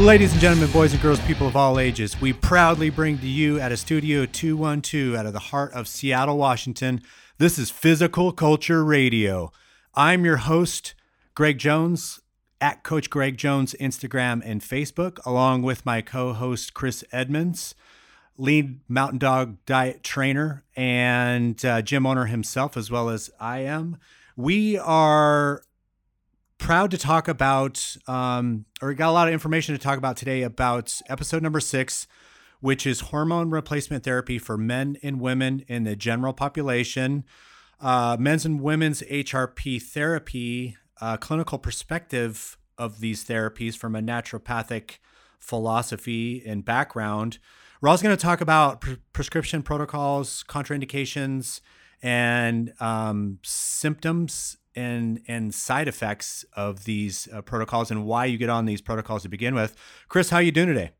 Ladies and gentlemen, boys and girls, people of all ages, we proudly bring to you at a Studio 212 out of the heart of Seattle, Washington. This is Physical Culture Radio. I'm your host, Greg Jones, at Coach Greg Jones, Instagram and Facebook, along with my co host, Cris Edmonds, lead mountain dog diet trainer and uh, gym owner himself, as well as I am. We are proud to talk about, um, or got a lot of information to talk about today about episode number six, which is hormone replacement therapy for men and women in the general population. Uh, men's and women's HRT therapy, uh, clinical perspective of these therapies from a naturopathic philosophy and background. We're also going to talk about pre- prescription protocols, contraindications, and um, symptoms and and side effects of these uh, protocols and why you get on these protocols to begin with. Cris, how are you doing today?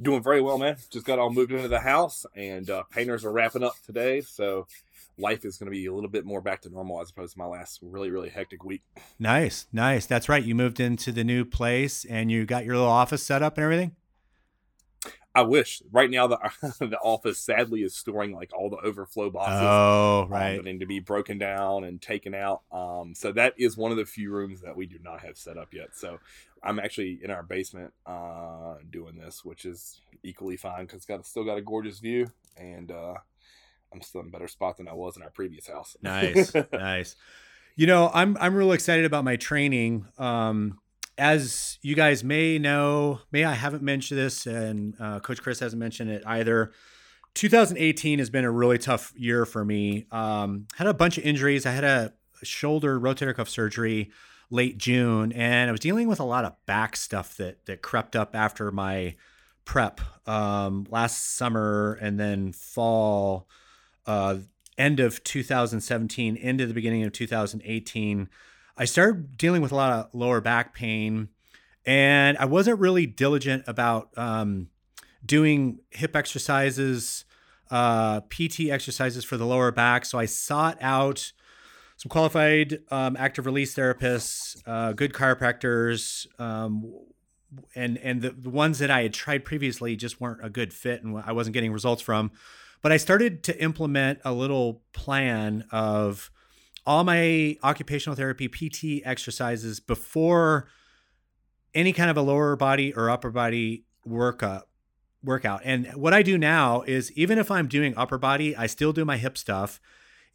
Doing very well, man. Just got all moved into the house, and uh, painters are wrapping up today, so life is going to be a little bit more back to normal as opposed to my last really really hectic week. Nice, nice. That's right. You moved into the new place, and you got your little office set up and everything. I wish right now the the office sadly is storing like all the overflow boxes. Oh, right. Um, that need to be broken down and taken out. Um, so that is one of the few rooms that we do not have set up yet. So I'm actually in our basement uh, doing this, which is equally fine because got still got a gorgeous view and uh, I'm still in a better spot than I was in our previous house. nice, nice. You know, I'm I'm real excited about my training. Um, as you guys may know, may I haven't mentioned this, and uh, Coach Cris hasn't mentioned it either. 2018 has been a really tough year for me. Um, had a bunch of injuries. I had a shoulder rotator cuff surgery late June, and I was dealing with a lot of back stuff that that crept up after my prep um, last summer and then fall, uh, end of 2017 into the beginning of 2018. I started dealing with a lot of lower back pain, and I wasn't really diligent about um, doing hip exercises, uh, PT exercises for the lower back. So I sought out some qualified um, active release therapists, uh, good chiropractors, um, and and the, the ones that I had tried previously just weren't a good fit, and I wasn't getting results from. But I started to implement a little plan of all my occupational therapy PT exercises before any kind of a lower body or upper body workup workout. And what I do now is even if I'm doing upper body, I still do my hip stuff.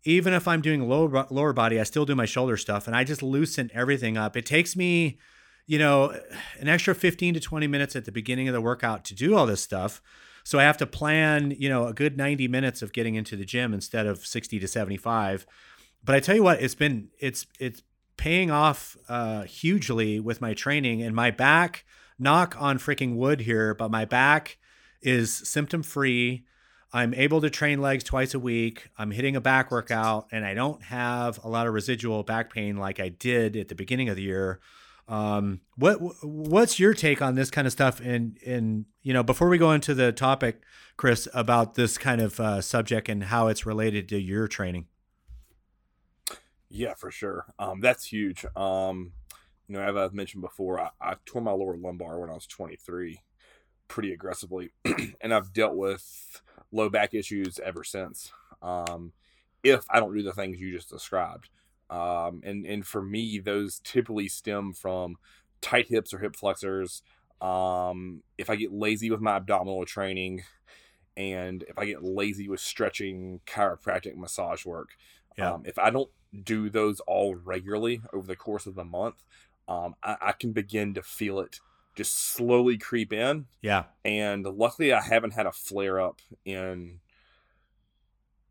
Even if I'm doing lower lower body, I still do my shoulder stuff and I just loosen everything up. It takes me, you know, an extra 15 to 20 minutes at the beginning of the workout to do all this stuff. So I have to plan, you know, a good 90 minutes of getting into the gym instead of 60 to 75 but I tell you what, it's been it's it's paying off uh, hugely with my training and my back. Knock on freaking wood here, but my back is symptom free. I'm able to train legs twice a week. I'm hitting a back workout, and I don't have a lot of residual back pain like I did at the beginning of the year. Um, what what's your take on this kind of stuff? And and you know, before we go into the topic, Cris, about this kind of uh, subject and how it's related to your training. Yeah, for sure. Um, that's huge. Um, you know, as I've mentioned before, I, I tore my lower lumbar when I was 23 pretty aggressively, and I've dealt with low back issues ever since. Um, if I don't do the things you just described, um, and and for me, those typically stem from tight hips or hip flexors. Um, if I get lazy with my abdominal training, and if I get lazy with stretching, chiropractic massage work, yeah. Um, if I don't do those all regularly over the course of the month, um, I, I can begin to feel it just slowly creep in. Yeah. And luckily, I haven't had a flare up in.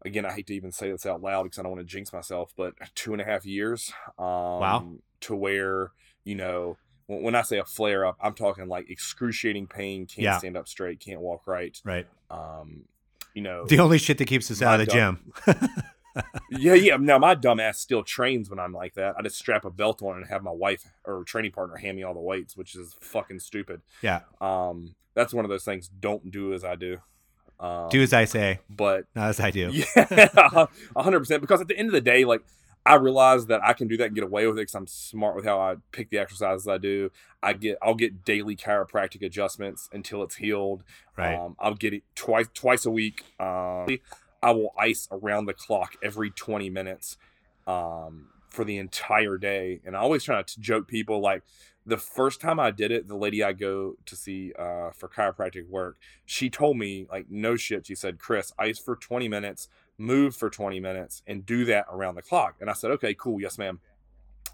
Again, I hate to even say this out loud because I don't want to jinx myself, but two and a half years. Um, wow. To where you know when I say a flare up, I'm talking like excruciating pain, can't yeah. stand up straight, can't walk right. Right. Um, you know, the only shit that keeps us out of the gym. yeah, yeah. Now my dumbass still trains when I'm like that. I just strap a belt on and have my wife or training partner hand me all the weights, which is fucking stupid. Yeah. Um, that's one of those things. Don't do as I do. Um, do as I say, but not as I do. Yeah, hundred percent. Because at the end of the day, like I realize that I can do that and get away with it because I'm smart with how I pick the exercises I do. I get I'll get daily chiropractic adjustments until it's healed. Right. Um, I'll get it twice twice a week. Um, I will ice around the clock every 20 minutes um, for the entire day. And I always try to joke people like the first time I did it, the lady I go to see uh, for chiropractic work, she told me like no shit. She said, "Cris, ice for 20 minutes, move for 20 minutes, and do that around the clock." And I said, "Okay, cool, yes, ma'am."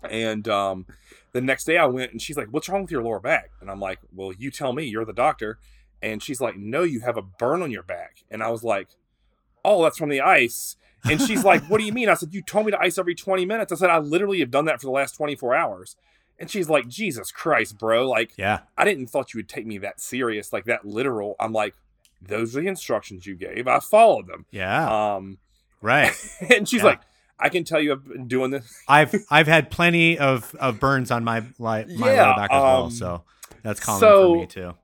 And um, the next day I went and she's like, What's wrong with your lower back? And I'm like, Well, you tell me, you're the doctor. And she's like, No, you have a burn on your back. And I was like, Oh, that's from the ice. And she's like, What do you mean? I said, You told me to ice every 20 minutes. I said, I literally have done that for the last 24 hours. And she's like, Jesus Christ, bro. Like, yeah, I didn't thought you would take me that serious, like that literal. I'm like, those are the instructions you gave. I followed them. yeah, Um, right. and she's Yeah. like, I can tell you I've been doing this I've I've had plenty of, of burns on my like my Yeah, lower back as well, um, so that's common so- for me too.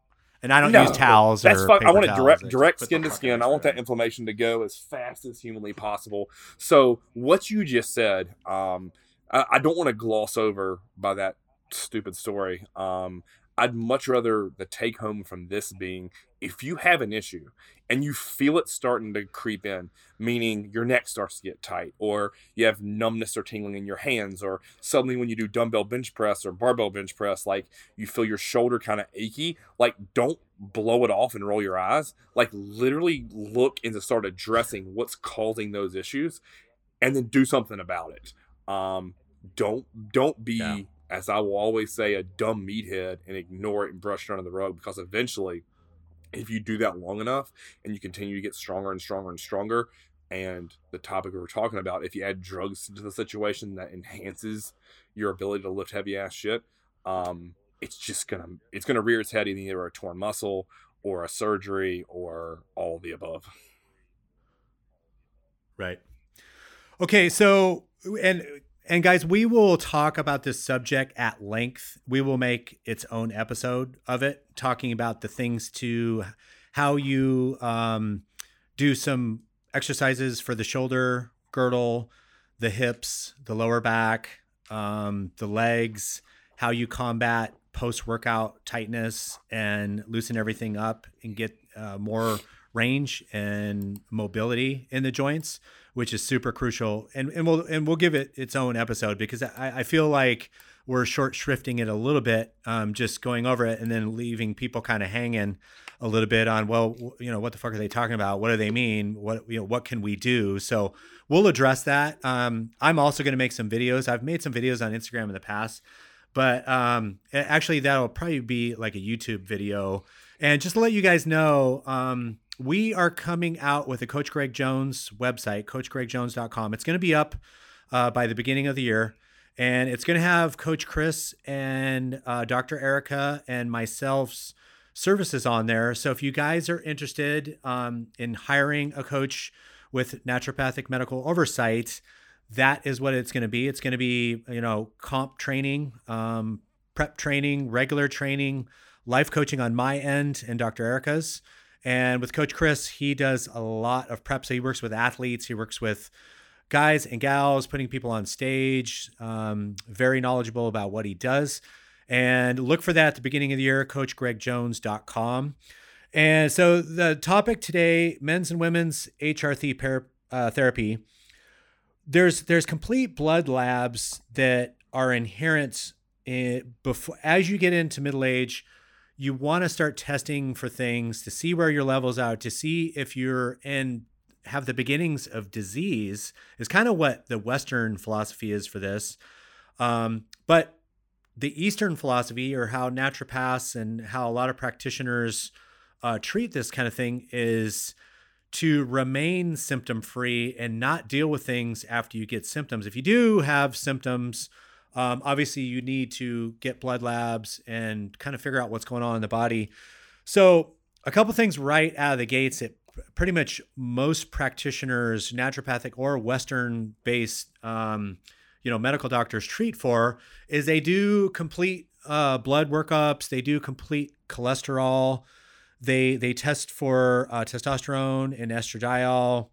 And I don't No, use towels That's or fine. I want it direct, direct skin to skin. I want that inflammation to go as fast as humanly possible. So what you just said, um, I, I don't want to gloss over by that stupid story. Um, I'd much rather the take home from this being if you have an issue and you feel it starting to creep in, meaning your neck starts to get tight, or you have numbness or tingling in your hands, or suddenly when you do dumbbell bench press or barbell bench press, like you feel your shoulder kind of achy, like don't blow it off and roll your eyes. Like literally look into start addressing what's causing those issues and then do something about it. Um, don't don't be Yeah. as I will always say, a dumb meathead and ignore it and brush it under the rug because eventually, if you do that long enough and you continue to get stronger and stronger and stronger, and the topic we were talking about, if you add drugs to the situation that enhances your ability to lift heavy ass shit, um, it's just gonna it's gonna rear its head in either a torn muscle or a surgery or all the above. Right. Okay, so and and guys, we will talk about this subject at length. We will make its own episode of it, talking about the things to how you um, do some exercises for the shoulder girdle, the hips, the lower back, um, the legs, how you combat post workout tightness and loosen everything up and get uh, more range and mobility in the joints, which is super crucial. And and we'll and we'll give it its own episode because I, I feel like we're short shrifting it a little bit, um, just going over it and then leaving people kind of hanging a little bit on well, you know, what the fuck are they talking about? What do they mean? What you know, what can we do? So we'll address that. Um, I'm also going to make some videos. I've made some videos on Instagram in the past, but um, actually that'll probably be like a YouTube video. And just to let you guys know, um, we are coming out with a Coach Greg Jones website, coachgregjones.com. It's going to be up uh, by the beginning of the year. And it's going to have Coach Cris and uh, Dr. Erica and myself's services on there. So if you guys are interested um, in hiring a coach with naturopathic medical oversight, that is what it's going to be. It's going to be, you know, comp training, um, prep training, regular training, life coaching on my end and Dr. Erica's. And with Coach Cris, he does a lot of prep. So he works with athletes, he works with guys and gals, putting people on stage, um, very knowledgeable about what he does. And look for that at the beginning of the year, coachgregjones.com. And so the topic today, men's and women's HRT uh, therapy. There's there's complete blood labs that are inherent in, before as you get into middle age. You want to start testing for things to see where your levels are, to see if you're in have the beginnings of disease is kind of what the Western philosophy is for this. Um, but the Eastern philosophy, or how naturopaths and how a lot of practitioners uh, treat this kind of thing, is to remain symptom free and not deal with things after you get symptoms. If you do have symptoms, um, obviously you need to get blood labs and kind of figure out what's going on in the body. So, a couple things right out of the gates that pretty much most practitioners, naturopathic or Western based, um, you know, medical doctors treat for is they do complete uh, blood workups, they do complete cholesterol, they they test for uh, testosterone and estradiol,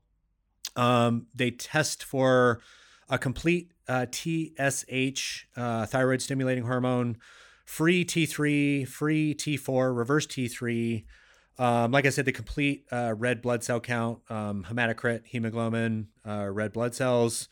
um, they test for a complete uh, TSH, uh, thyroid stimulating hormone, free T3, free T4, reverse T3. Um, like I said, the complete uh, red blood cell count, um, hematocrit, hemoglobin, uh, red blood cells,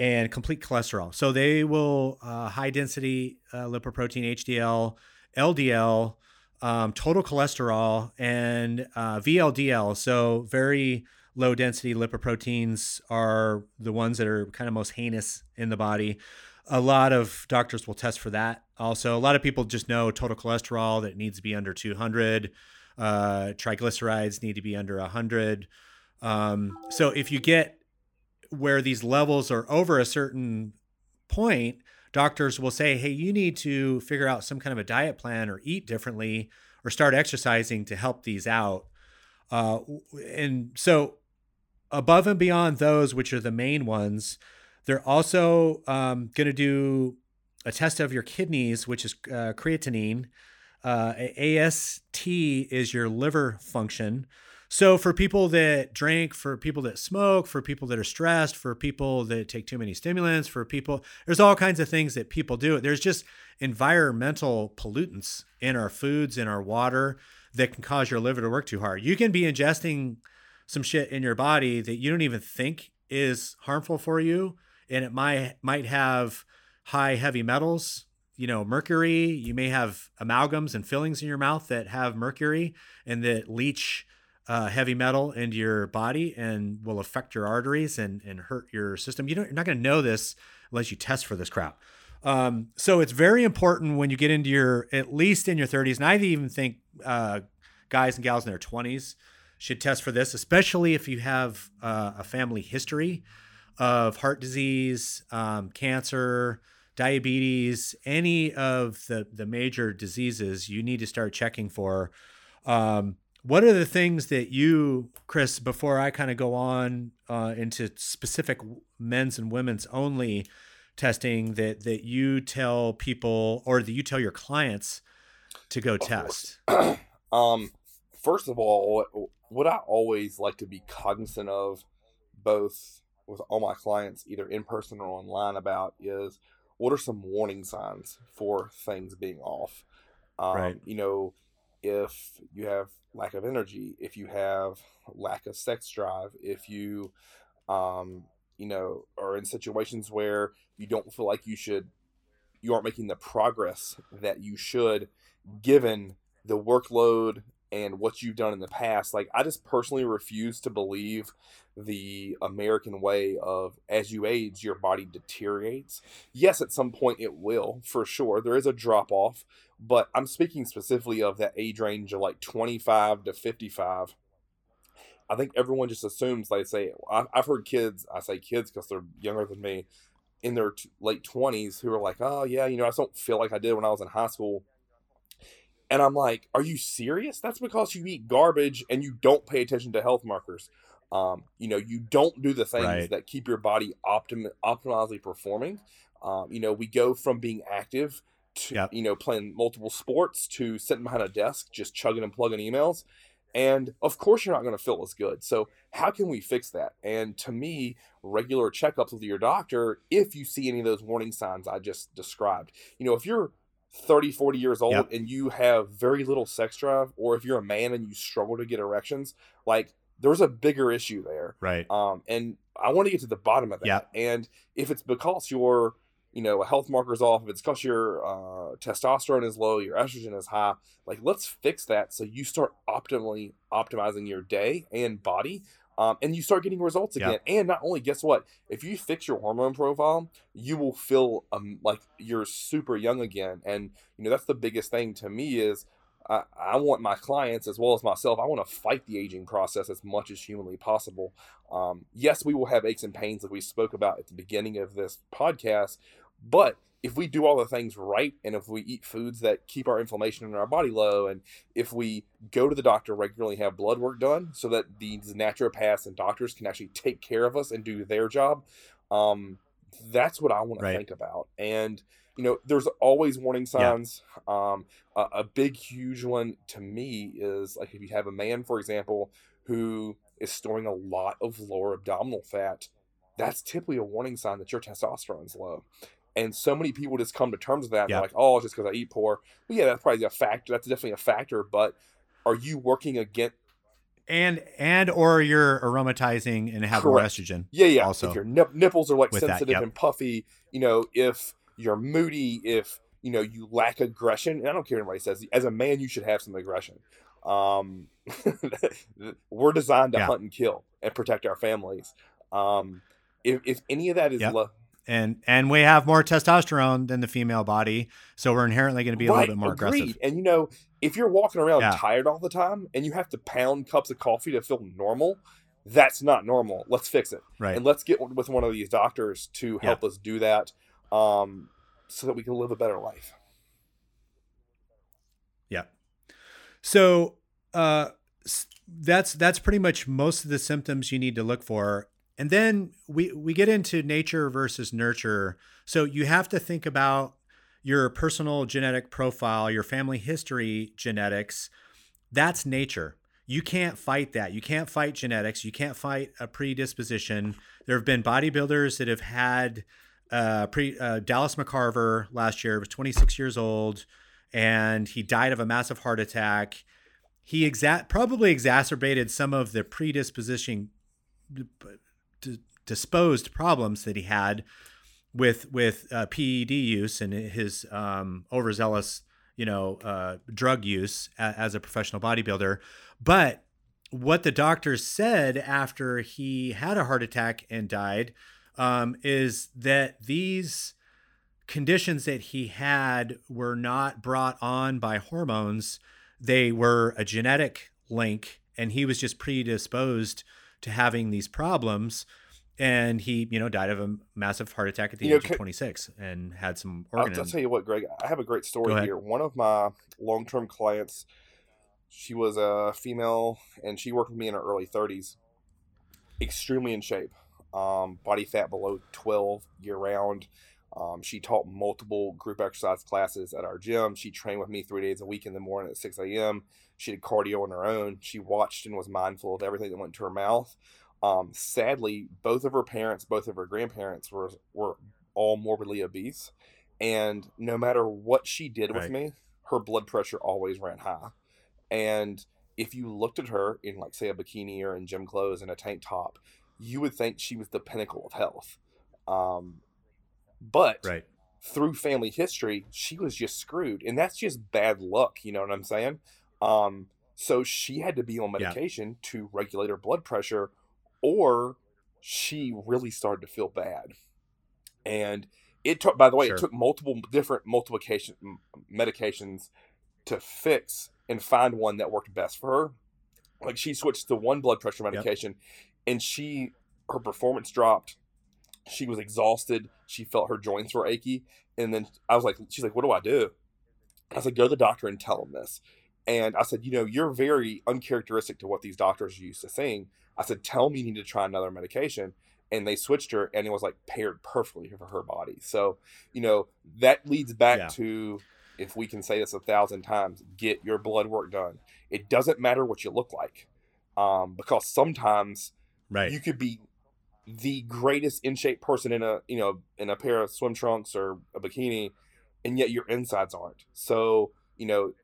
and complete cholesterol. So they will uh, high density uh, lipoprotein HDL, LDL, um, total cholesterol, and VLDL. So very low density lipoproteins are the ones that are kind of most heinous in the body. A lot of doctors will test for that. Also, a lot of people just know total cholesterol that needs to be under 200. Uh, triglycerides need to be under 100. Um, so if you get where these levels are over a certain point, doctors will say, hey, you need to figure out some kind of a diet plan or eat differently or start exercising to help these out. Uh, and so above and beyond those, which are the main ones, they're also um, going to do a test of your kidneys, which is uh, creatinine. Uh, AST is your liver function. So for people that drink, for people that smoke, for people that are stressed, for people that take too many stimulants, for people, there's all kinds of things that people do. There's just environmental pollutants in our foods, in our water that can cause your liver to work too hard. You can be ingesting some shit in your body that you don't even think is harmful for you and it might might have high heavy metals you know mercury. You may have amalgams and fillings in your mouth that have mercury and that leach uh, heavy metal into your body and will affect your arteries and, and hurt your system. You don't, you're not going to know this unless you test for this crap. Um, so it's very important when you get into your at least in your 30s and i even think uh, guys and gals in their 20s should test for this, especially if you have uh, a family history of heart disease, um, cancer, diabetes, any of the, the major diseases you need to start checking for. Um, what are the things that you, Cris, before I kind of go on uh, into specific men's and women's only testing that that you tell people or that you tell your clients to go test? um, first of all, what I always like to be cognizant of, both with all my clients, either in person or online, about is what are some warning signs for things being off. Um, right. You know, if you have lack of energy, if you have lack of sex drive, if you, um, you know, are in situations where you don't feel like you should, you aren't making the progress that you should, given the workload and what you've done in the past. Like, I just personally refuse to believe the American way of as you age, your body deteriorates. Yes, at some point it will, for sure. There is a drop off, but I'm speaking specifically of that age range of like 25 to 55. I think everyone just assumes, they say, I've heard kids, I say kids because they're younger than me, in their t- late 20s who are like, oh, yeah, you know, I just don't feel like I did when I was in high school and I'm like, are you serious? That's because you eat garbage and you don't pay attention to health markers. Um, you know, you don't do the things right. that keep your body optim- optimally performing. Um, you know, we go from being active to, yep. you know, playing multiple sports to sitting behind a desk, just chugging and plugging emails. And of course, you're not going to feel as good. So, how can we fix that? And to me, regular checkups with your doctor, if you see any of those warning signs I just described, you know, if you're 30, 40 years old yep. and you have very little sex drive, or if you're a man and you struggle to get erections, like there's a bigger issue there. Right. Um, and I want to get to the bottom of that. Yep. And if it's because your, you know, health marker's off, if it's because your uh, testosterone is low, your estrogen is high, like let's fix that so you start optimally optimizing your day and body um, and you start getting results again. Yeah. And not only, guess what? If you fix your hormone profile, you will feel um, like you're super young again. And you know that's the biggest thing to me is I, I want my clients as well as myself. I want to fight the aging process as much as humanly possible. Um, yes, we will have aches and pains that we spoke about at the beginning of this podcast, but if we do all the things right and if we eat foods that keep our inflammation in our body low and if we go to the doctor regularly have blood work done so that these naturopaths and doctors can actually take care of us and do their job um, that's what i want right. to think about and you know there's always warning signs yeah. um, a, a big huge one to me is like if you have a man for example who is storing a lot of lower abdominal fat that's typically a warning sign that your testosterone's low. And so many people just come to terms with that. They're like, oh, just because I eat poor. Well, yeah, that's probably a factor. That's definitely a factor. But are you working against? and and or you're aromatizing and have more estrogen. Yeah, yeah. Also. If your nip- nipples are like With that, sensitive yep. and puffy, you know, if you're moody, if you know you lack aggression, and I don't care what anybody says. As a man, you should have some aggression. Um, we're designed to Yeah. hunt and kill and protect our families. Um, if, if any of that is Yep. lo- And and we have more testosterone than the female body, so we're inherently going to be a right, little bit more agreed. aggressive. And you know, if you're walking around Yeah. tired all the time and you have to pound cups of coffee to feel normal, that's not normal. Let's fix it. Right. and let's get with one of these doctors to help us do that um, so that we can live a better life Yeah. So uh, that's that's pretty much most of the symptoms you need to look for, and then we we get into nature versus nurture. So you have to think about your personal genetic profile, your family history genetics. That's nature. You can't fight that. You can't fight genetics. You can't fight a predisposition. There have been bodybuilders that have had uh, pre uh, Dallas McCarver last year was 26 years old, and he died of a massive heart attack. He exa- probably exacerbated some of the predisposition d- disposed problems that he had with with uh, PED use and his um, overzealous, you know, uh, drug use a- as a professional bodybuilder. But what the doctors said after he had a heart attack and died um, is that these conditions that he had were not brought on by hormones. They were a genetic link, and he was just predisposed to having these problems. And he, you know, died of a massive heart attack at the You know, age ca- of 26 and had some I'll. I'll tell you what greg i have a great story here one of my long-term clients she was a female and she worked with me in her early 30s extremely in shape um, body fat below 12 year round um, she taught multiple group exercise classes at our gym. She trained with me three days a week in the morning at 6 a.m she did cardio on her own. She watched and was mindful of everything that went into her mouth. Um, sadly both of her parents both of her grandparents were were all morbidly obese. And no matter what she did with me her blood pressure always ran high. And if you looked at her in like say a bikini or in gym clothes and a tank top you would think she was the pinnacle of health. Um, but right. through family history, she was just screwed. And that's just bad luck, you know what I'm saying? Um, so she had to be on Yeah. medication to regulate her blood pressure, or she really started to feel bad. And it took, by the way, Sure. it took multiple different multiplication medications to fix and find one that worked best for her. Like she switched to one blood pressure medication, and she her performance dropped. She was exhausted. She felt her joints were achy, and then I was like, she's like, what do I do? I said, go to the doctor and tell him this. And I said, you know, you're very uncharacteristic to what these doctors are used to seeing. I said, tell me you need to try another medication. And they switched her, and it was like paired perfectly for her body. So, you know, that leads back Yeah. to if we can say this a thousand times, get your blood work done. It doesn't matter what you look like, um, because sometimes Right. you could be the greatest in shape person in a you know in a pair of swim trunks or a bikini, and yet your insides aren't. So you know,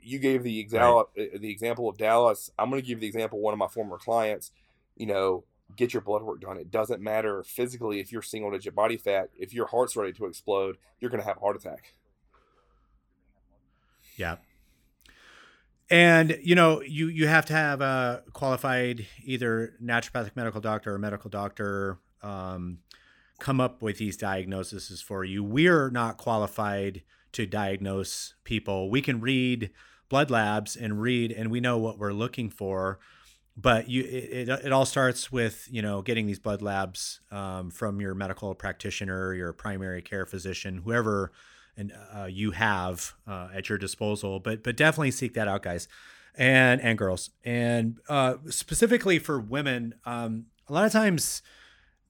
you gave the example uh, the example of Dallas. I'm going to give the example of one of my former clients. You know, get your blood work done. It doesn't matter physically if you're single digit body fat. If your heart's ready to explode, you're going to have a heart attack. Yeah. And you know, you you have to have a qualified either naturopathic medical doctor or medical doctor um, come up with these diagnoses for you. We're not qualified to diagnose people. We can read blood labs and read, and we know what we're looking for. But you, it, it, all starts with you know getting these blood labs um, from your medical practitioner, your primary care physician, whoever and uh, you have uh, at your disposal. But but definitely seek that out, guys, and and girls, and uh, specifically for women. Um, a lot of times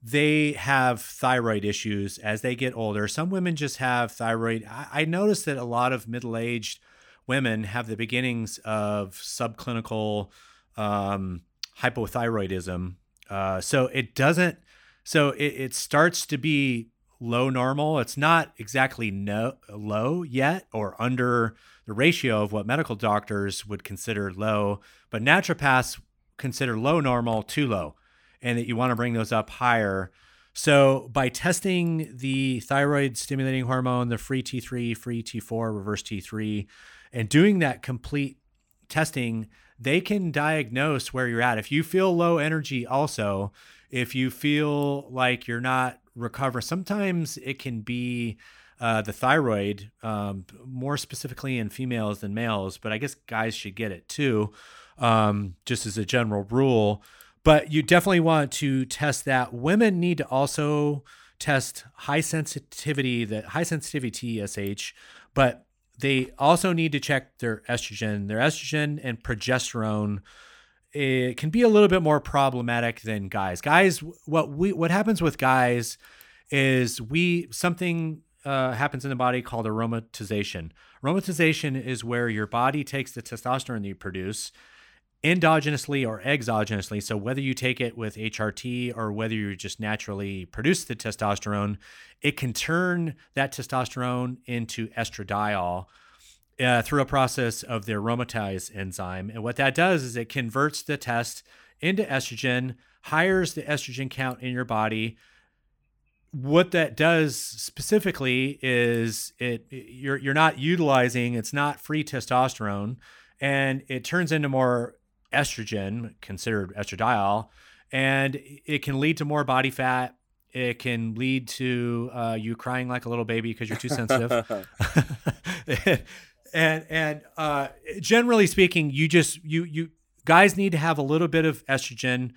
they have thyroid issues as they get older. Some women just have thyroid. I, I noticed that a lot of middle aged women have the beginnings of subclinical um, hypothyroidism. Uh, so it doesn't So it, it starts to be low normal. It's not exactly no low yet or under the ratio of what medical doctors would consider low, but naturopaths consider low normal too low and that you want to bring those up higher. So by testing the thyroid stimulating hormone, the free T3, free T4, reverse T3, and doing that complete testing, they can diagnose where you're at. If you feel low energy also, if you feel like you're not recovering, sometimes it can be uh, the thyroid, um, more specifically in females than males, but I guess guys should get it too, um, just as a general rule. But you definitely want to test that. Women need to also test high sensitivity, the high sensitivity TSH, but they also need to check their estrogen. Their estrogen and progesterone it can be a little bit more problematic than guys. Guys, what we what happens with guys is we something uh, happens in the body called aromatization. Aromatization is where your body takes the testosterone that you produce endogenously or exogenously. So whether you take it with HRT or whether you just naturally produce the testosterone, it can turn that testosterone into estradiol. Uh, through a process of the aromatase enzyme. And what that does is it converts the test into estrogen, hires the estrogen count in your body, what that does specifically is it you're you're not utilizing it's not free testosterone and it turns into more estrogen considered estradiol and it can lead to more body fat. It can lead to uh, you crying like a little baby because you're too sensitive and and uh, generally speaking you just you you guys need to have a little bit of estrogen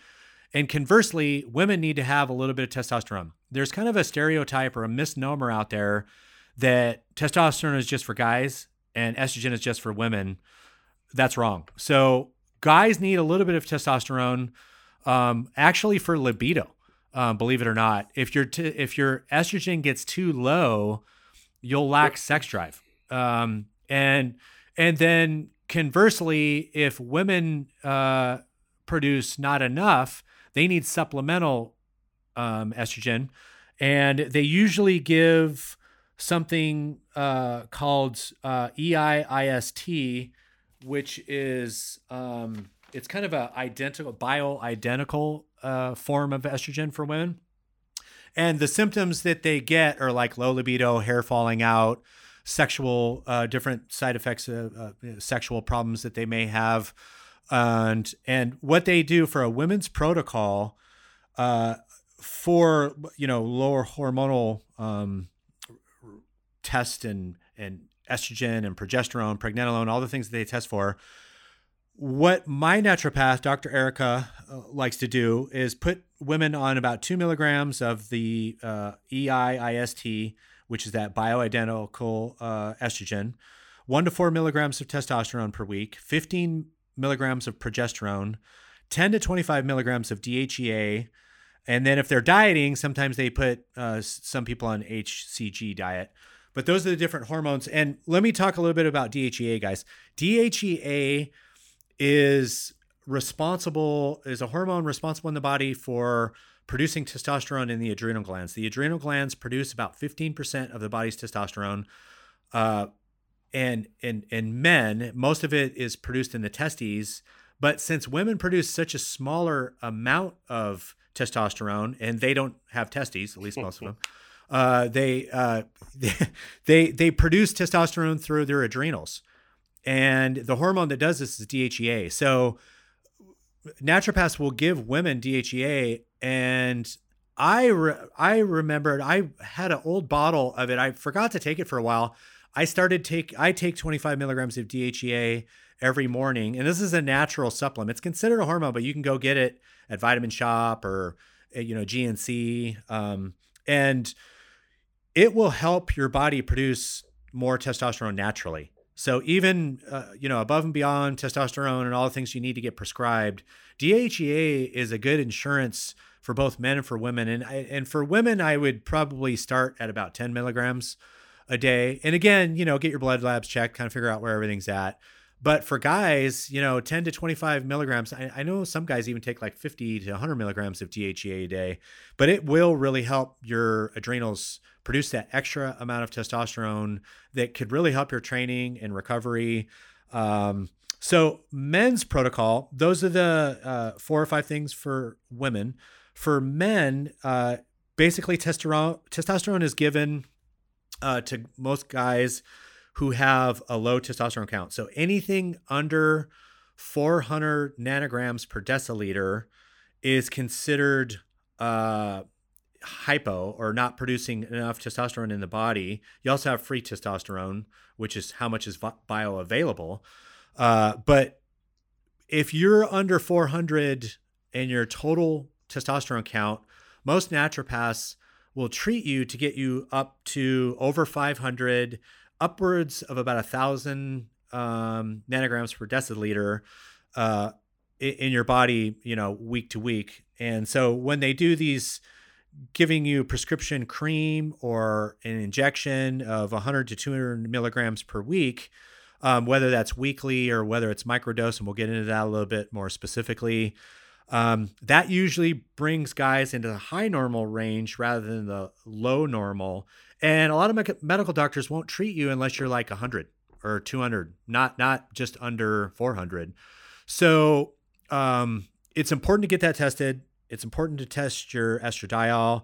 and conversely, women need to have a little bit of testosterone. There's kind of a stereotype or a misnomer out there that testosterone is just for guys and estrogen is just for women. That's wrong. So, guys need a little bit of testosterone um, actually for libido. Um, believe it or not, if your t- if your estrogen gets too low, you'll lack sex drive. Um, and and then conversely, if women uh, produce not enough, they need supplemental um, estrogen, and they usually give something uh, called uh, Biest, which is um, it's kind of a identical bio-identical uh, form of estrogen for women. And the symptoms that they get are like low libido, hair falling out, sexual, uh, different side effects of uh, sexual problems that they may have and and what they do for a women's protocol uh, for you know lower hormonal um, test and and estrogen and progesterone, pregnenolone, all the things that they test for. What my naturopath, Dr. Erica, uh, likes to do is put women on about two milligrams of the uh, Biest, which is that bioidentical uh, estrogen, one to four milligrams of testosterone per week, 15 milligrams of progesterone, 10 to 25 milligrams of DHEA. And then if they're dieting, sometimes they put uh, some people on HCG diet. But those are the different hormones. And let me talk a little bit about DHEA, guys. DHEA is responsible, is a hormone responsible in the body for producing testosterone in the adrenal glands. The adrenal glands produce about 15% of the body's testosterone. Uh, and in in men most of it is produced in the testes but since women produce such a smaller amount of testosterone and they don't have testes at least most of them uh, they, uh, they they produce testosterone through their adrenals and the hormone that does this is DHEA so naturopaths will give women DHEA and I re- I remembered I had an old bottle of it I forgot to take it for a while I started take I take 25 milligrams of DHEA every morning, and this is a natural supplement. It's considered a hormone, but you can go get it at Vitamin Shoppe or eh, you know GNC, um, and it will help your body produce more testosterone naturally. So even uh, you know above and beyond testosterone and all the things you need to get prescribed, DHEA is a good insurance for both men and for women. And and for women, I would probably start at about 10 milligrams a day. And again, you know, get your blood labs checked, kind of figure out where everything's at. But for guys, you know, 10 to 25 milligrams, I, I, know some guys even take like 50 to 100 milligrams of DHEA a day, but it will really help your adrenals produce that extra amount of testosterone that could really help your training and recovery. Um, so, men's protocol, those are the uh, four or five things for women. For men, uh, basically, testosterone, testosterone is given uh, to most guys who have a low testosterone count. So anything under 400 nanograms per deciliter is considered uh, hypo or not producing enough testosterone in the body. You also have free testosterone, which is how much is bioavailable. Uh, but if you're under 400 in your total testosterone count, most naturopaths will treat you to get you up to over 500 upwards of about a thousand um, nanograms per deciliter uh, in your body, you know, week to week. And so when they do these, giving you prescription cream or an injection of 100 to 200 milligrams per week, um, whether that's weekly or whether it's microdose, and we'll get into that a little bit more specifically. Um, that usually brings guys into the high normal range rather than the low normal. And a lot of me- medical doctors won't treat you unless you're like 100 or 200, not not just under 400. So um, it's important to get that tested. It's important to test your estradiol.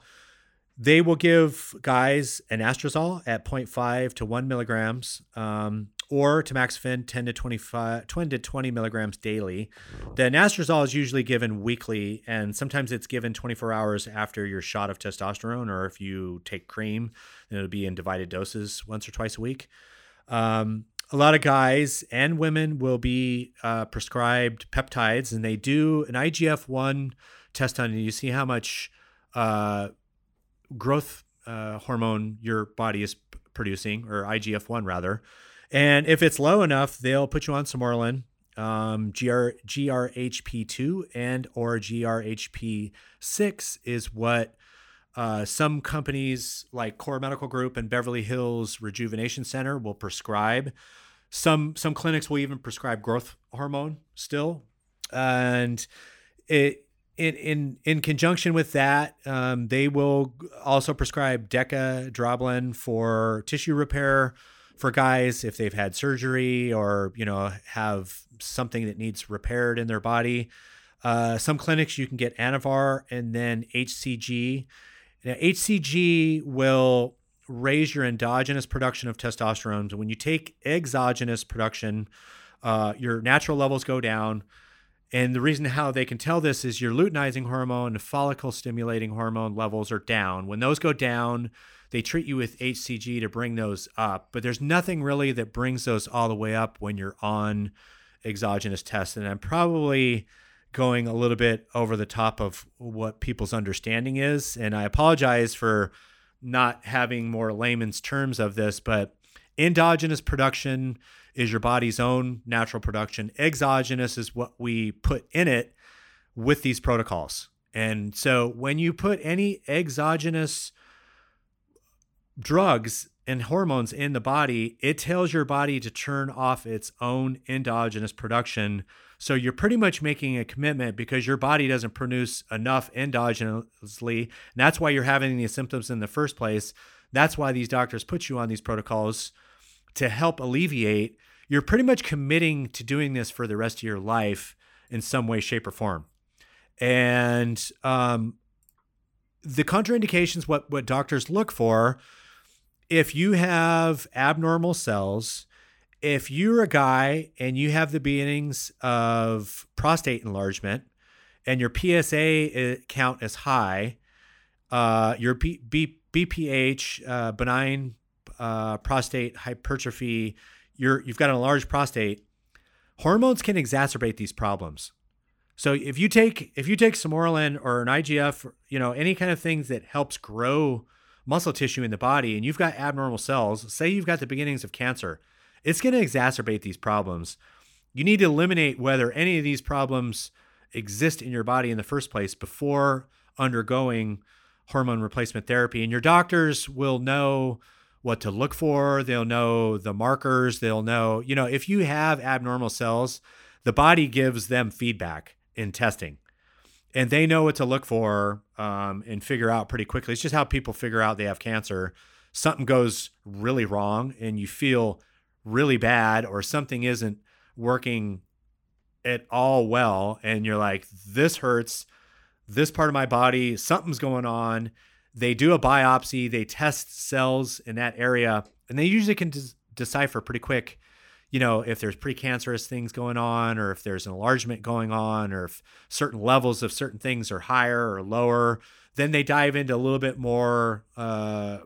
They will give guys an anastrozole at 0.5 to 1 milligrams. Um, or tamoxifen 10 to 25 20 to 20 milligrams daily. The anastrozole is usually given weekly and sometimes it's given 24 hours after your shot of testosterone or if you take cream then it'll be in divided doses once or twice a week. Um, a lot of guys and women will be uh, prescribed peptides and they do an igf-1 test on you. You see how much uh, growth uh, hormone your body is producing or igf-1 rather and if it's low enough, they'll put you on Sermorelin, um, GR, GRHP2 and or GRHP6 is what uh, some companies like Core Medical Group and Beverly Hills Rejuvenation Center will prescribe. Some some clinics will even prescribe growth hormone still, and it in in in conjunction with that, um, they will also prescribe Deca-Durabolin for tissue repair for guys if they've had surgery or you know have something that needs repaired in their body. Uh, some clinics you can get Anavar and then HCG. Now, HCG will raise your endogenous production of testosterone. When you take exogenous production, uh, your natural levels go down. And the reason how they can tell this is your luteinizing hormone and follicle stimulating hormone levels are down. When those go down, they treat you with HCG to bring those up, but there's nothing really that brings those all the way up when you're on exogenous tests. And I'm probably going a little bit over the top of what people's understanding is. And I apologize for not having more layman's terms of this, but endogenous production is your body's own natural production. Exogenous is what we put in it with these protocols. And so when you put any exogenous drugs and hormones in the body, it tells your body to turn off its own endogenous production. So you're pretty much making a commitment because your body doesn't produce enough endogenously. And that's why you're having these symptoms in the first place. That's why these doctors put you on these protocols to help alleviate. You're pretty much committing to doing this for the rest of your life in some way, shape, or form. And um, the contraindications, what what doctors look for if you have abnormal cells, if you're a guy and you have the beginnings of prostate enlargement and your PSA uh, count is high, uh, your B- B- BPH, uh, benign uh, prostate hypertrophy, you're, you've got a large prostate, hormones can exacerbate these problems. So if you take if you take Sermorelin or an IGF, you know any kind of things that helps grow muscle tissue in the body and you've got abnormal cells, say you've got the beginnings of cancer, it's going to exacerbate these problems. You need to eliminate whether any of these problems exist in your body in the first place before undergoing hormone replacement therapy. And your doctors will know what to look for. They'll know the markers. They'll know, you know, if you have abnormal cells, the body gives them feedback in testing and they know what to look for um, and figure out pretty quickly. It's just how people figure out they have cancer. Something goes really wrong and you feel really bad, or something isn't working at all well. And you're like, this hurts. This part of my body, something's going on they do a biopsy, they test cells in that area, and they usually can decipher pretty quick, you know, if there's precancerous things going on, or if there's an enlargement going on, or if certain levels of certain things are higher or lower. Then they dive into a little bit more uh,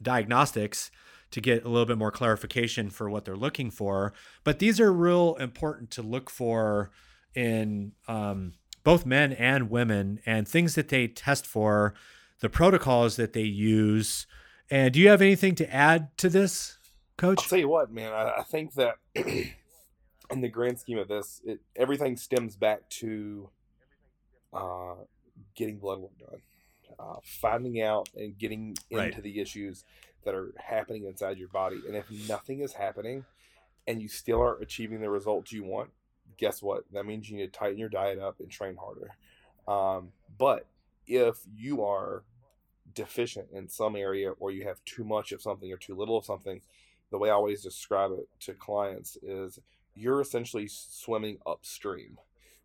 diagnostics to get a little bit more clarification for what they're looking for. But these are real important to look for in um, both men and women, and things that they test for the protocols that they use. And do you have anything to add to this, Coach? I'll tell you what, man. I, I think that in the grand scheme of this, it, everything stems back to uh, getting blood work done, uh, finding out and getting into Right. the issues that are happening inside your body. And if nothing is happening, and you still aren't achieving the results you want, guess what? That means you need to tighten your diet up and train harder. Um, but if you are deficient in some area or you have too much of something or too little of something, the way I always describe it to clients is you're essentially swimming upstream.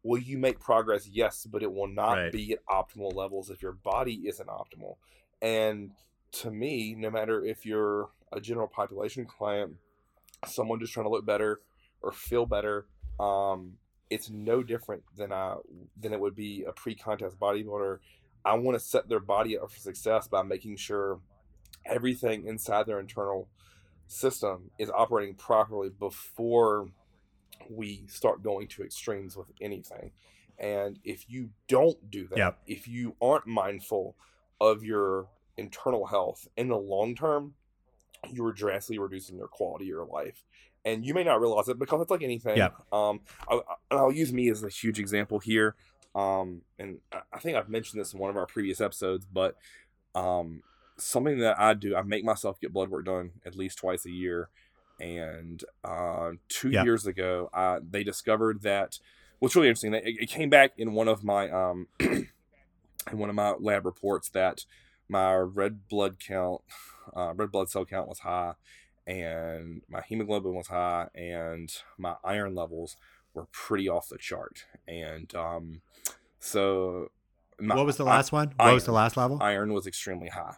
Will you make progress? Yes, but it will not Right. be at optimal levels if your body isn't optimal. And to me, no matter if you're a general population client, someone just trying to look better or feel better, um, it's no different than I than it would be a pre-contest bodybuilder. I want to set their body up for success by making sure everything inside their internal system is operating properly before we start going to extremes with anything. And if you don't do that, Yep. if you aren't mindful of your internal health in the long term, you are drastically reducing your quality of your life. And you may not realize it because it's like anything. Yep. Um, I, I- and I'll use me as a huge example here. Um, and I- I think I've mentioned this in one of our previous episodes, but um, something that I do, I make myself get blood work done at least twice a year. And uh, two Yeah. years ago, uh, they discovered that what's really interesting. It, it came back in one of my um, in one of my lab reports that my red blood count, uh, red blood cell count was high, and my hemoglobin was high, and my iron levels were pretty off the chart. And um, so, my, what was the I- last one? What was the last level? iron was extremely high.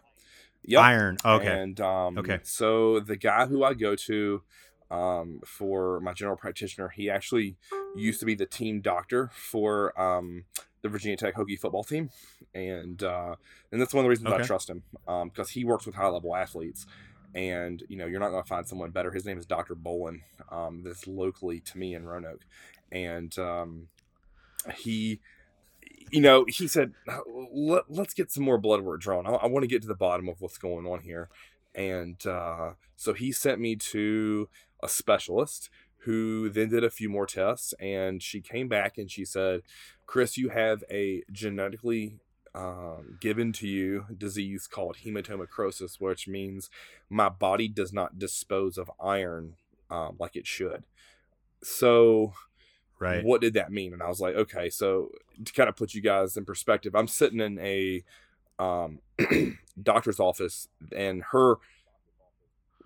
Yep. Iron. Okay. And um, Okay. So the guy who I go to um, for my general practitioner, he actually used to be the team doctor for um, the Virginia Tech Hokie football team, and uh, and that's one of the reasons I trust him because he works with high level athletes. And you know you're not going to find someone better. His name is Dr. Bolin. Um, that's locally to me in Roanoke, and um, he you know, he said, Let, let's get some more blood work drawn. I, I want to get to the bottom of what's going on here. And uh, so he sent me to a specialist who then did a few more tests. And she came back and she said, Cris, you have a genetically um, given to you disease called hemochromatosis, which means my body does not dispose of iron um, like it should. So right. what did that mean? And I was like, okay, so to kind of put you guys in perspective, I'm sitting in a um, doctor's office, and her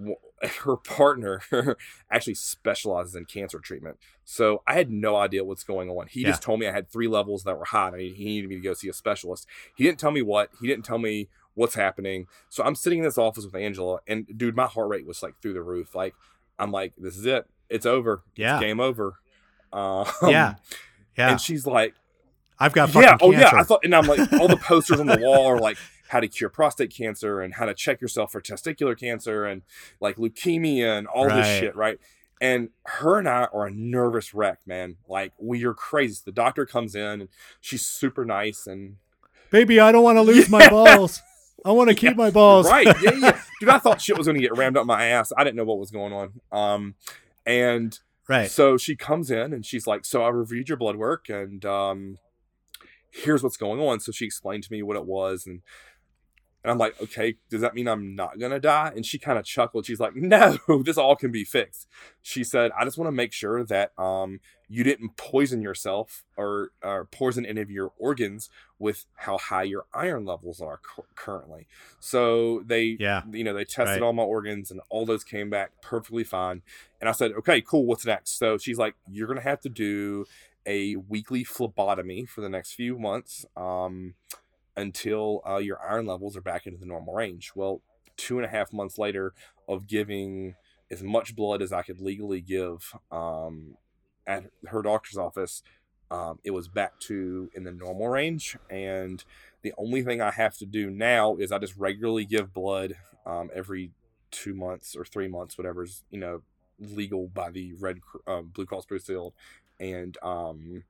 her partner actually specializes in cancer treatment. So I had no idea what's going on. He just told me I had three levels that were high. And he he needed me to go see a specialist. He didn't tell me what. He didn't tell me what's happening. So I'm sitting in this office with Angela, and dude, my heart rate was like through the roof. Like I'm like, this is it. It's over. Yeah. It's game over. Um, yeah. Yeah. And she's like, I've got fucking yeah, oh cancer. yeah. I thought, and I'm like, all the posters on the wall are like how to cure prostate cancer and how to check yourself for testicular cancer and like leukemia and all this shit, right? And her and I are a nervous wreck, man. Like we are crazy. The doctor comes in and she's super nice and Baby, I don't want to lose my balls. I want to keep my balls. right, yeah, yeah. Dude, I thought shit was gonna get rammed up my ass. I didn't know what was going on. Um, and right. So she comes in and she's like, "So I reviewed your blood work and um, here's what's going on." So she explained to me what it was, and And I'm like, okay, does that mean I'm not going to die? And she kind of chuckled. She's like, no, this all can be fixed. She said, I just want to make sure that um, you didn't poison yourself or, or poison any of your organs with how high your iron levels are cu- currently. So they, yeah. you know, they tested Right. all my organs and all those came back perfectly fine. And I said, okay, cool. What's next? So she's like, you're going to have to do a weekly phlebotomy for the next few months. Um, until uh, your iron levels are back into the normal range. Well, two and a half months later of giving as much blood as I could legally give um, at her doctor's office, um, it was back to in the normal range. And the only thing I have to do now is I just regularly give blood um, every two months or three months, whatever's you know legal by the Red uh, Blue Cross Blue Shield, and um,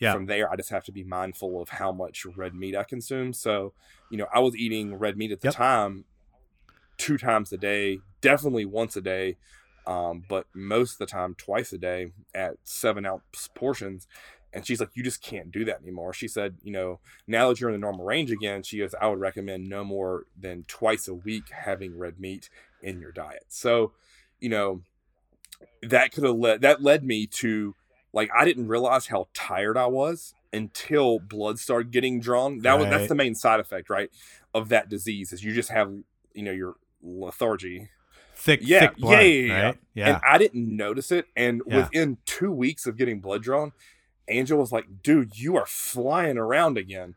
Yeah. from there i just have to be mindful of how much red meat i consume so you know i was eating red meat at the Yep. time two times a day definitely once a day um, but most of the time twice a day at seven ounce portions and she's like you just can't do that anymore she said you know now that you're in the normal range again she goes i would recommend no more than twice a week having red meat in your diet so you know that could have led that led me to like I didn't realize how tired I was until blood started getting drawn. That was that's the main side effect, right, of that disease is you just have you know your lethargy. Thick, Yeah, thick blood, yeah, yeah, yeah. right? Yeah. And I didn't notice it. And Yeah. within two weeks of getting blood drawn, Angel was like, "Dude, you are flying around again."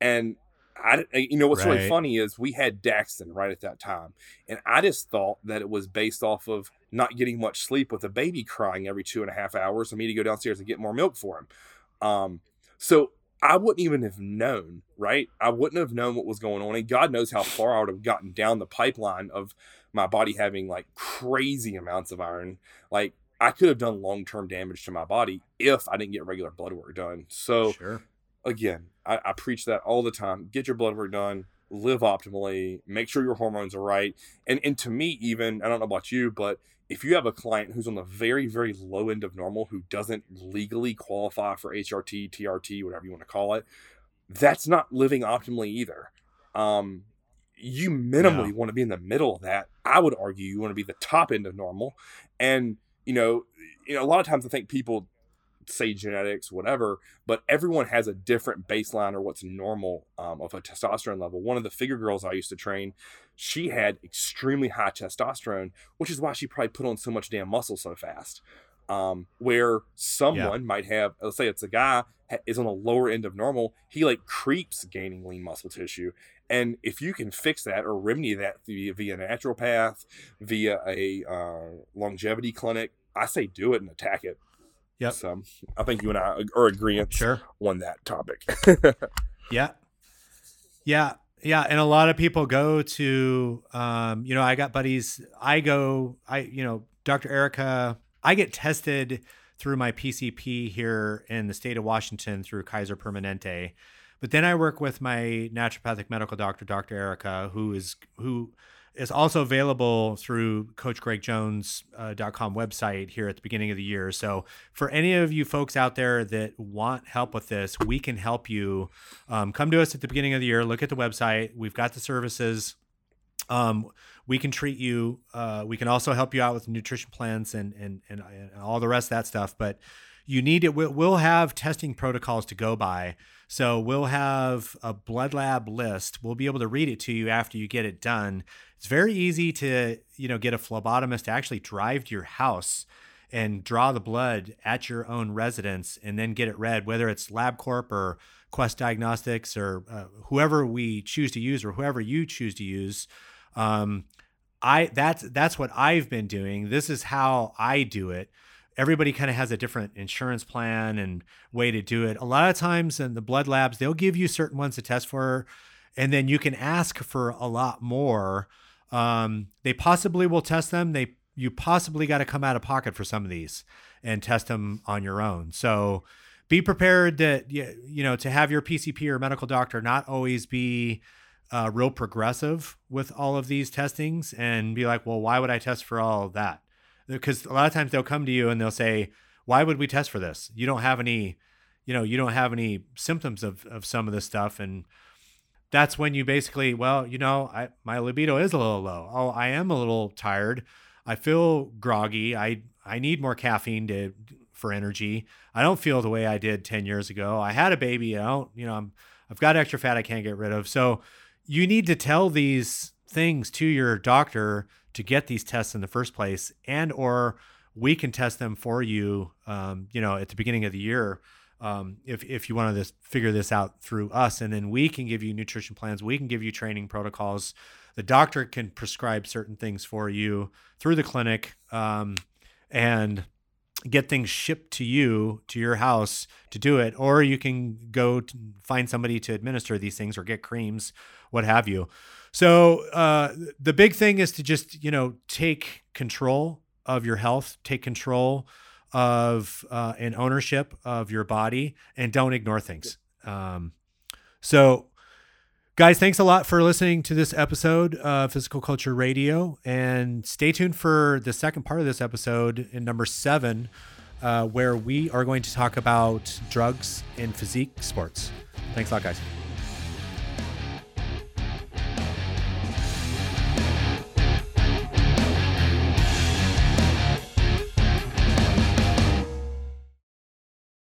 And I, you know, what's really funny is we had Daxton right at that time, and I just thought that it was based off of not getting much sleep with a baby crying every two and a half hours, and me to go downstairs and get more milk for him. Um, so I wouldn't even have known, right? I wouldn't have known what was going on, and God knows how far I would have gotten down the pipeline of my body having like crazy amounts of iron. Like I could have done long term damage to my body if I didn't get regular blood work done. So sure. again, I, I preach that all the time. Get your blood work done, live optimally, make sure your hormones are right. And and to me, even I don't know about you, but if you have a client who's on the very, very low end of normal who doesn't legally qualify for HRT, TRT, whatever you want to call it, that's not living optimally either. Um, you minimally want to be in the middle of that. I would argue you want to be the top end of normal. And you know, you know, a lot of times I think people say genetics, whatever, but everyone has a different baseline or what's normal um, of a testosterone level. One of the figure girls I used to train, she had extremely high testosterone, which is why she probably put on so much damn muscle so fast. Um, where someone might have, let's say it's a guy ha- is on the lower end of normal, he like creeps gaining lean muscle tissue. And if you can fix that or remedy that via, via naturopath, via a uh, longevity clinic, I say do it and attack it. Yep. So I think you and I are agreeing Sure. on that topic. Yeah. Yeah. Yeah. And a lot of people go to, um, you know, I got buddies, I go, I, you know, Dr. Erica, I get tested through my PCP here in the state of Washington through Kaiser Permanente. But then I work with my naturopathic medical doctor, Dr. Erica, who is, who, is also available through coachgregjones.com website here at the beginning of the year. So for any of you folks out there that want help with this, we can help you. Um, come to us at the beginning of the year. Look at the website. We've got the services. Um, we can treat you. Uh, we can also help you out with nutrition plans and, and and and all the rest of that stuff. But you need it. We'll, have testing protocols to go by. So we'll have a blood lab list. We'll be able to read it to you after you get it done. It's very easy to you know get a phlebotomist to actually drive to your house and draw the blood at your own residence and then get it read, whether it's LabCorp or Quest Diagnostics or uh, whoever we choose to use or whoever you choose to use. Um, I that's that's what I've been doing. This is how I do it. Everybody kind of has a different insurance plan and way to do it. A lot of times in the blood labs, they'll give you certain ones to test for, and then you can ask for a lot more. Um, they possibly will test them. They you possibly got to come out of pocket for some of these and test them on your own. So be prepared that you know to have your PCP or medical doctor not always be uh, real progressive with all of these testings and be like, well, why would I test for all of that? Because a lot of times they'll come to you and they'll say, why would we test for this? You don't have any, you know, you don't have any symptoms of, of some of this stuff. And that's when you basically, well, you know, I, my libido is a little low. Oh, I am a little tired. I feel groggy. I I need more caffeine to for energy. I don't feel the way I did 10 years ago. I had a baby. I don't, you know, I'm I've got extra fat I can't get rid of. So you need to tell these things to your doctor to get these tests in the first place and or we can test them for you um, you know at the beginning of the year um, if, if you want to figure this out through us and then we can give you nutrition plans we can give you training protocols. The doctor can prescribe certain things for you through the clinic um, and get things shipped to you to your house to do it or you can go find somebody to administer these things or get creams what have you so uh, the big thing is to just you know take control of your health take control of uh, and ownership of your body and don't ignore things um, so Guys, thanks a lot for listening to this episode of Physical Culture Radio. And stay tuned for the second part of this episode in number seven, uh, where we are going to talk about drugs in physique sports. Thanks a lot, guys.